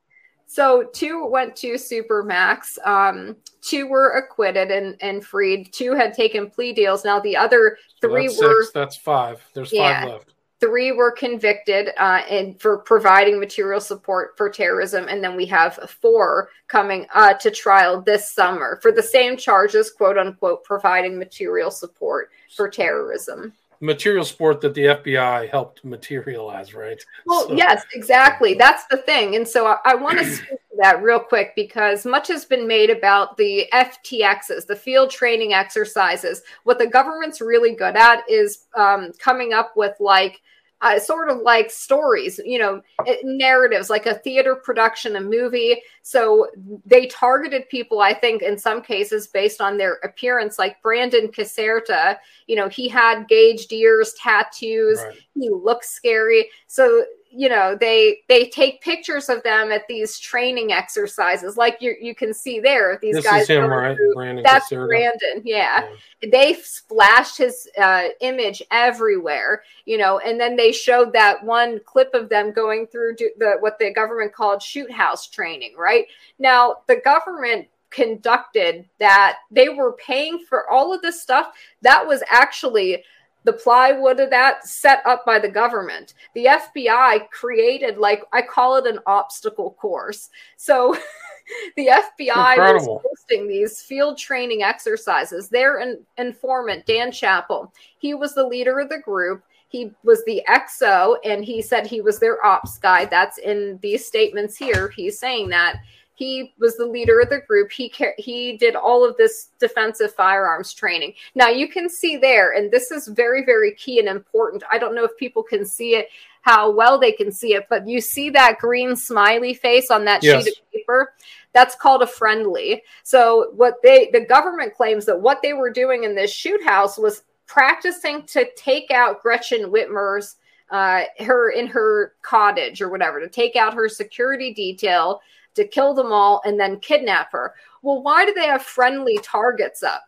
So two went to Supermax. Um, two were acquitted and, and freed. Two had taken plea deals. Now the other three so that's were. Six. That's five. There's yeah. five left. Three were convicted uh, and for providing material support for terrorism, and then we have four coming uh, to trial this summer for the same charges, quote unquote, providing material support for terrorism material sport that the FBI helped materialize, right? Well, so. yes, exactly. That's the thing. And so I, I want to speak to that real quick because much has been made about the FTXs, the field training exercises. What the government's really good at is um, coming up with like uh, sort of like stories, you know, eh, narratives, like a theater production, a movie. So they targeted people, I think, in some cases based on their appearance, like Brandon Caserta. You know, he had gauged ears, tattoos, right. he looks scary. So you know they they take pictures of them at these training exercises like you you can see there these this guys him, right? Brandon that's brandon yeah. yeah. they splashed his uh, image everywhere you know and then they showed that one clip of them going through the what the government called shoot house training right now the government conducted that they were paying for all of this stuff that was actually the plywood of that set up by the government. The FBI created, like, I call it an obstacle course. So the FBI was hosting these field training exercises. Their in- informant, Dan Chappel, he was the leader of the group. He was the XO, and he said he was their ops guy. That's in these statements here. He's saying that he was the leader of the group. He he did all of this defensive firearms training. Now you can see there, and this is very very key and important. I don't know if people can see it, how well they can see it, but you see that green smiley face on that yes. sheet of paper. That's called a friendly. So what they the government claims that what they were doing in this shoot house was practicing to take out Gretchen Whitmer's uh, her in her cottage or whatever to take out her security detail to kill them all and then kidnap her. Well, why do they have friendly targets up?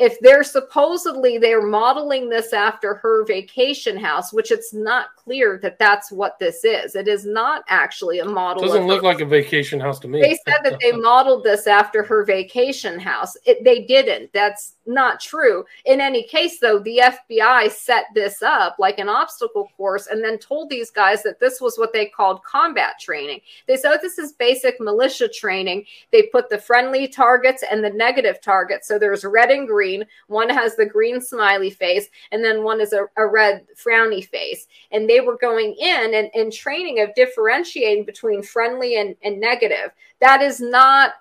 If they're supposedly they're modeling this after her vacation house which it's not clear that that's what this is. It is not actually a model It doesn't look her. like a vacation house to me. They said that they modeled this after her vacation house. It, they didn't. That's not true. In any case though the fbi set this up like an obstacle course and then told these guys that this was what they called combat training. They said oh, this is basic militia training. They put the friendly targets and the negative targets. So there's red and green green. One has the green smiley face, and then one is a, a red frowny face. And they were going in and, and training of differentiating between friendly and, and negative. That is not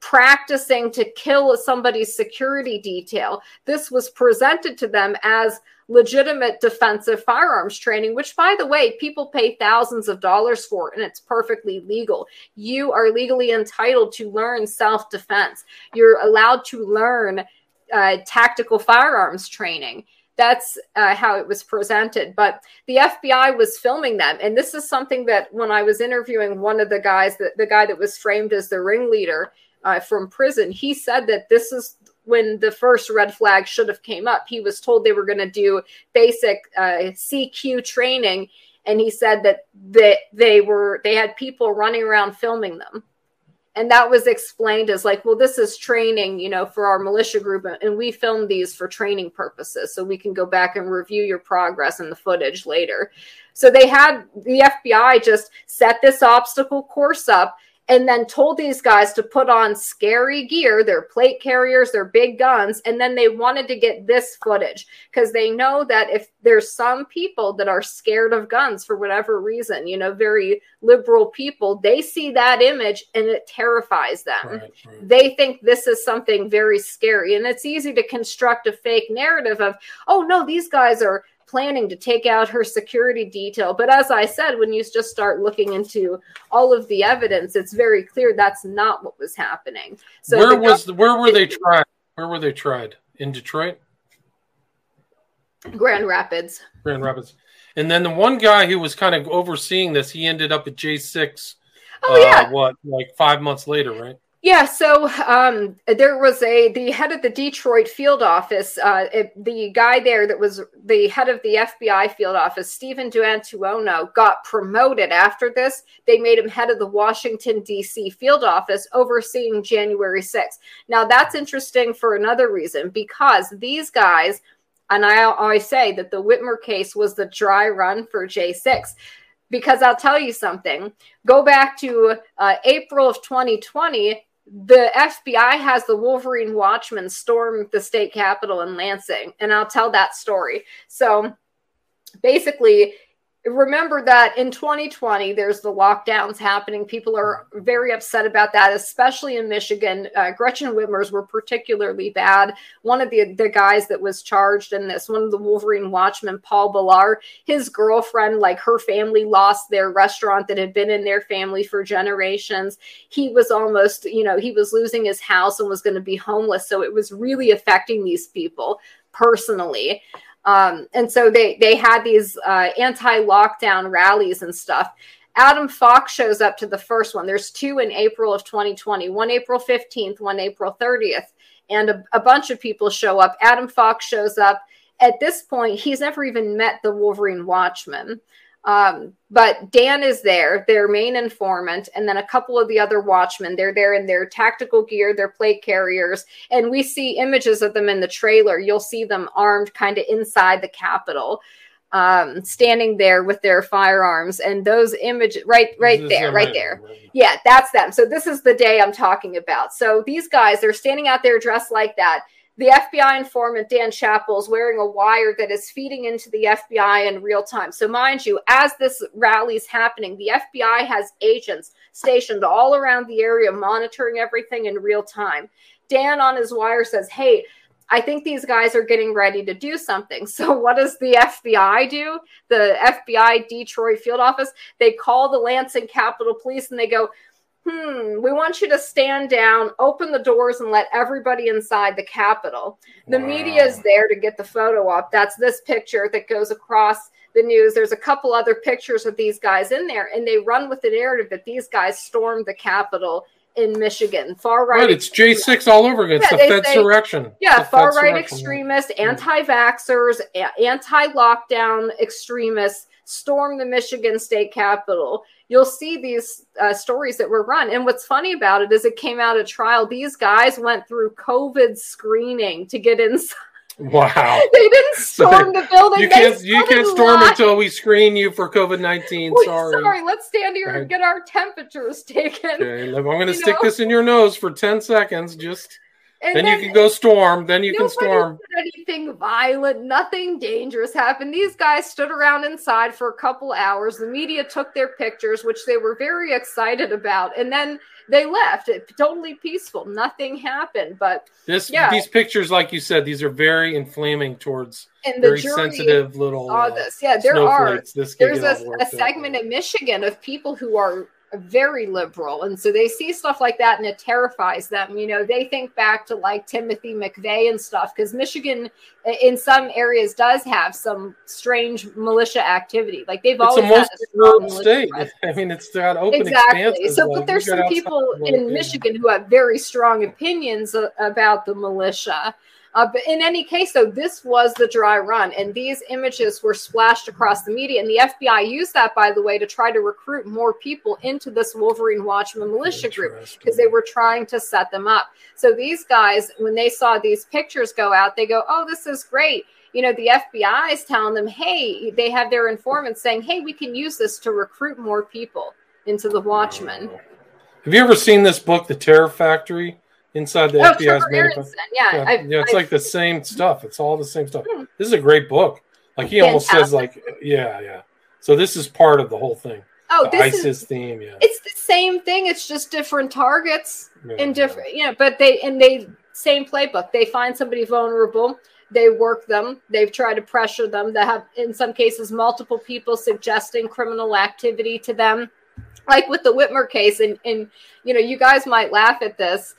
practicing to kill somebody's security detail. This was presented to them as legitimate defensive firearms training, which, by the way, people pay thousands of dollars for, and it's perfectly legal. You are legally entitled to learn self defense. You're allowed to learn uh, tactical firearms training. That's uh, how it was presented. But the FBI was filming them. And this is something that when I was interviewing one of the guys, the, the guy that was framed as the ringleader uh, from prison, he said that this is when the first red flag should have came up. He was told they were going to do basic uh, CQ training. And he said that they, they were they had people running around filming them and that was explained as like well this is training you know for our militia group uh, and we filmed these for training purposes so we can go back and review your progress and the footage later. So they had the fbi just set this obstacle course up and then told these guys to put on scary gear, their plate carriers, their big guns, and then they wanted to get this footage because they know that if there's some people that are scared of guns for whatever reason, you know, very liberal people, they see that image and it terrifies them. Right, right. They think this is something very scary. And it's easy to construct a fake narrative of, oh no, these guys are planning to take out her security detail. But as I said, when you just start looking into all of the evidence, it's very clear that's not what was happening. So where was the, where were they tried? Where were they tried? In Detroit? Grand Rapids. Grand Rapids. And then the one guy who was kind of overseeing this, he ended up at J6. Oh, uh, yeah. What, like five months later, right? Yeah, so um, there was a the head of the Detroit field office, uh, it, the guy there that was the head of the FBI field office, Stephen D'Antuono, got promoted after this. They made him head of the Washington D.C. field office, overseeing January 6th. Now that's interesting for another reason because these guys, and I always say that the Whitmer case was the dry run for J6 because I'll tell you something. Go back to uh, April of 2020 the FBI has the Wolverine Watchmen storm the state capitol in Lansing, and I'll tell that story. So basically, remember that in 2020 there's the lockdowns happening. People are very upset about that especially in michigan. Uh, gretchen whitmer's were particularly bad. One of the, the guys that was charged in this one of the wolverine watchmen paul Bellar, his girlfriend like her family lost their restaurant that had been in their family for generations. He was almost you know he was losing his house and was going to be homeless. So it was really affecting these people personally um, and so they they had these uh, anti-lockdown rallies and stuff. Adam Fox shows up to the first one. There's two in April of 2020, one April 15th, one April 30th, and a, a bunch of people show up. Adam Fox shows up. At this point, he's never even met the Wolverine Watchmen. Um, but Dan is there, their main informant, and then a couple of the other watchmen. They're there in their tactical gear, their plate carriers, and we see images of them in the trailer. You'll see them armed kind of inside the Capitol. Um, standing there with their firearms and those images right right there right there yeah that's them so this is the day i'm talking about so these guys are standing out there dressed like that the FBI informant Dan Chappel is wearing a wire that is feeding into the FBI in real time. So, mind you, as this rally is happening, the FBI has agents stationed all around the area monitoring everything in real time. Dan on his wire says, Hey, I think these guys are getting ready to do something. So, what does the FBI do? The FBI Detroit field office, they call the Lansing Capitol Police and they go, hmm, we want you to stand down, open the doors, and let everybody inside the Capitol. The Wow. media is there to get the photo up. That's this picture that goes across the news. There's a couple other pictures of these guys in there, and they run with the narrative that these guys stormed the Capitol in Michigan. Far right. Right, it's J6 all over again. It's Yeah, the Fed's say- direction. Yeah, The far Fed's right direction. extremists, anti vaxxers, anti lockdown extremists storm the Michigan state capitol. You'll see these uh, stories that were run. And what's funny about it is it came out of trial. These guys went through COVID screening to get inside. Wow. They didn't storm the building. You can't you can't storm line. until we screen you for COVID nineteen. Sorry. sorry, let's stand here and get our temperatures taken. Okay, I'm going to stick know? this in your nose for ten seconds. Just And then, you can go storm. Then you can storm. anything violent, nothing dangerous happened. These guys stood around inside for a couple hours. The media took their pictures, which they were very excited about, and then they left. It totally peaceful. Nothing happened. But This Yeah. these pictures, like you said, these are very inflaming towards and the very sensitive little uh, this. Yeah, there are. This There's a, a segment in Michigan of people who are very liberal. And so they see stuff like that and it terrifies them. You know they think back to like timothy mcveigh and stuff because michigan in some areas does have some strange militia activity. Like they've It's always had most a strong rural militia state. presence. I mean, it's got open exactly. so like, but there's some people in michigan who have very strong opinions about the militia uh, but in any case, though, this was the dry run, and these images were splashed across the media. And the FBI used that, by the way, to try to recruit more people into this Wolverine Watchmen militia group because they were trying to set them up. So these guys, when they saw these pictures go out, they go, "Oh, this is great." You know, the FBI is telling them, "Hey," they have their informants saying, "Hey, we can use this to recruit more people into the Watchmen." Have you ever seen this book, The Terror Factory? Inside the Oh, FBI's manifesto. Yeah, Yeah, I've- yeah, it's I've- like the same stuff. It's all the same stuff. Hmm. This is a great book. Like he almost says, like, yeah, yeah. So this is part of the whole thing. oh, the this ISIS is theme, yeah. it's the same thing. It's just different targets. yeah, in different you know but they and they same playbook they find somebody vulnerable they work them they've tried to pressure them they have in some cases multiple people suggesting criminal activity to them like with the whitmer case and and you know you guys might laugh at this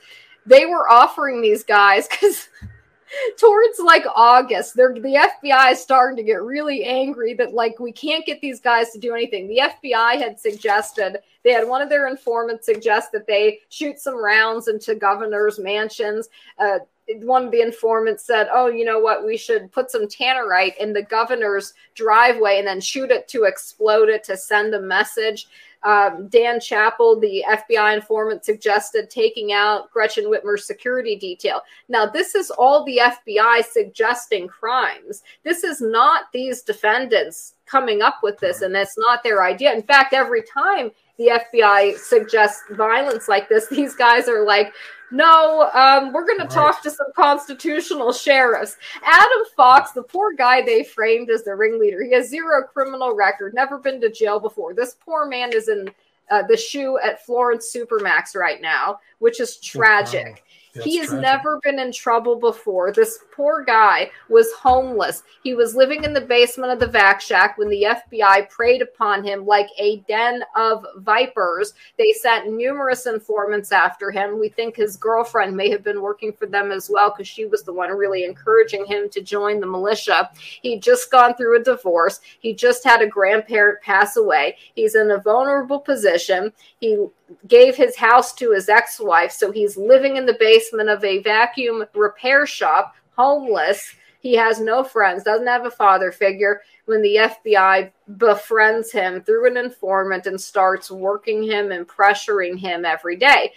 they were offering these guys because towards like August, they're the FBI is starting to get really angry that like we can't get these guys to do anything. The FBI had suggested they had one of their informants suggest that they shoot some rounds into governors' mansions. Uh, one of the informants said, "Oh, you know what? We should put some tannerite in the governor's driveway and then shoot it to explode it to send a message." Um, Dan Chappel, the FBI informant, suggested taking out Gretchen Whitmer's security detail. Now, this is all the FBI suggesting crimes. This is not these defendants coming up with this, and that's not their idea. In fact, every time the FBI suggests violence like this, these guys are like, no, um, we're going to talk to some constitutional sheriffs. Adam Fox, the poor guy they framed as the ringleader, he has zero criminal record, never been to jail before. This poor man is in uh, the shoe at Florence Supermax right now, which is tragic. That's he has tragic. never been in trouble before. This poor guy was homeless. He was living in the basement of the vac shack when the FBI preyed upon him like a den of vipers. They sent numerous informants after him. We think his girlfriend may have been working for them as well because she was the one really encouraging him to join the militia. He'd just gone through a divorce. He just had a grandparent pass away. He's in a vulnerable position. He gave his house to his ex-wife so he's living in the basement of a vacuum repair shop homeless. He has no friends doesn't have a father figure. When the fbi befriends him through an informant and starts working him and pressuring him every day.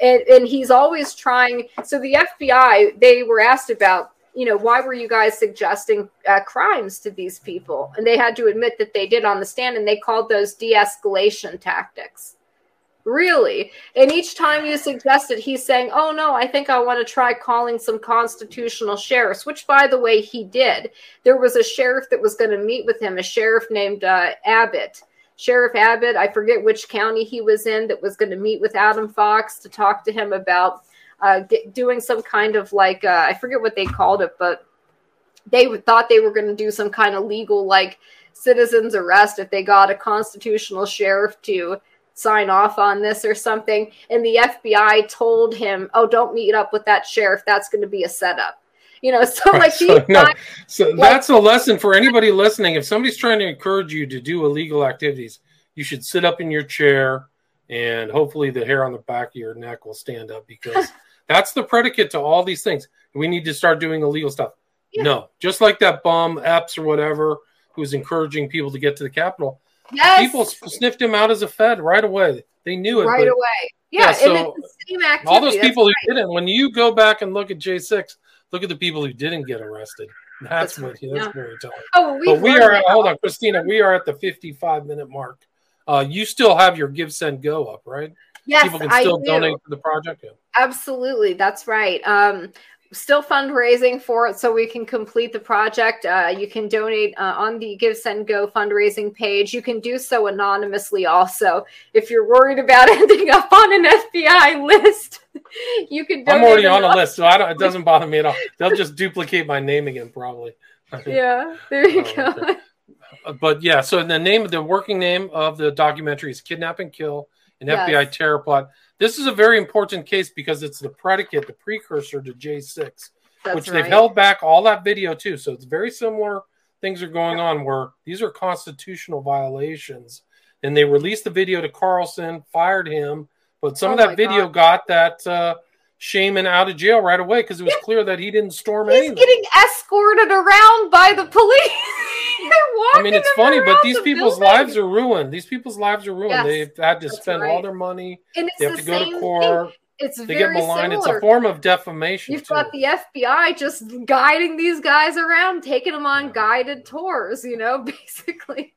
And, and he's always trying so the fbi they were asked about you know why were you guys suggesting uh, crimes to these people? And they had to admit that they did on the stand and they called those de-escalation tactics Really? And each time you suggested, he's saying, Oh, no, I think I want to try calling some constitutional sheriffs, which, by the way, he did. There was a sheriff that was going to meet with him, a sheriff named uh, Abbott. Sheriff Abbott, I forget which county he was in, that was going to meet with Adam Fox to talk to him about uh, get, doing some kind of like, uh, I forget what they called it, but they thought they were going to do some kind of legal, like, citizens arrest if they got a constitutional sheriff to sign off on this or something. And the FBI told him, oh, don't meet up with that sheriff. That's going to be a setup. You know, so Right, like so, no, not, so that's a lesson for anybody listening. If somebody's trying to encourage you to do illegal activities, you should sit up in your chair and hopefully the hair on the back of your neck will stand up because that's the predicate to all these things. We need to start doing illegal stuff. Yeah. No, just like that bum Epps or whatever who's encouraging people to get to the Capitol. Yes, People sniffed him out as a Fed right away. They knew it. right but away. Yeah, Yeah, so and it's the same activity. all those people right. who didn't, when you go back and look at J6, look at the people who didn't get arrested. That's, That's what right, that's yeah. very telling. Oh, But we are hold on, Christina. We are at the 55 minute mark. Uh, you still have your give send go up, right? Yes, People can I still do. donate to the project. Yeah. Absolutely, that's right. Um, still fundraising for it so we can complete the project. Uh, you can donate uh, on the Give Send Go fundraising page. You can do so anonymously also. If you're worried about ending up on an FBI list, you can donate. I'm already on a list, so I don't. It doesn't bother me at all. They'll just duplicate my name again, probably. Yeah, there you Oh, go. okay. Uh, But yeah, so the name, the working name of the documentary is "Kidnap and Kill: An Yes. FBI Terror Plot." This is a very important case because it's the predicate, the precursor to J6, That's which right. they've held back all that video too. So it's very similar things are going on where these are constitutional violations. And they released the video to Carlson, fired him, but some of Oh that video God. got that uh, Shaman out of jail right away because it was clear that he didn't storm He's anything. getting escorted around by the police. I mean, it's funny, but these the people's building. lives are ruined. These people's lives are ruined. Yes, They've had to spend all their money. and it's They have the to go to court. thing. It's They get very maligned. It's a form of defamation. You've too. got the FBI just guiding these guys around, taking them on guided tours, you know, basically.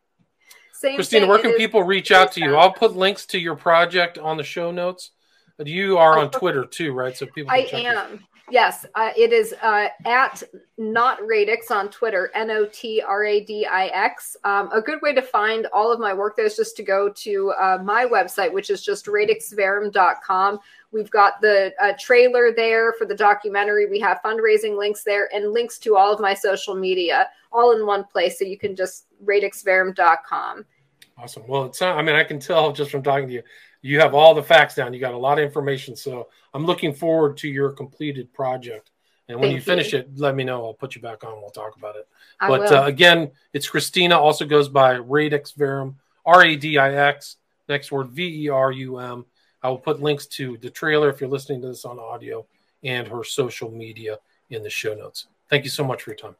Same Christina, thing. where can is- people reach out to you? I'll put links to your project on the show notes. But you are on Twitter too, right? So people. Can I am. Yes, uh, it is uh, at not radix on Twitter, N O T R A D I X. Um, a good way to find all of my work there is just to go to uh, my website, which is just radixverum.com. We've got the uh, trailer there for the documentary. We have fundraising links there and links to all of my social media all in one place. So you can just radixverum.com. Awesome. Well, it's I mean, I can tell just from talking to you, you have all the facts down. You got a lot of information. So I'm looking forward to your completed project. And when Thank you finish you. it, let me know. I'll put you back on. We'll talk about it. I but uh, again, it's Christina. Also goes by Radix Verum, R A D I X. Next word V E R U M. I will put links to the trailer if you're listening to this on audio and her social media in the show notes. Thank you so much for your time.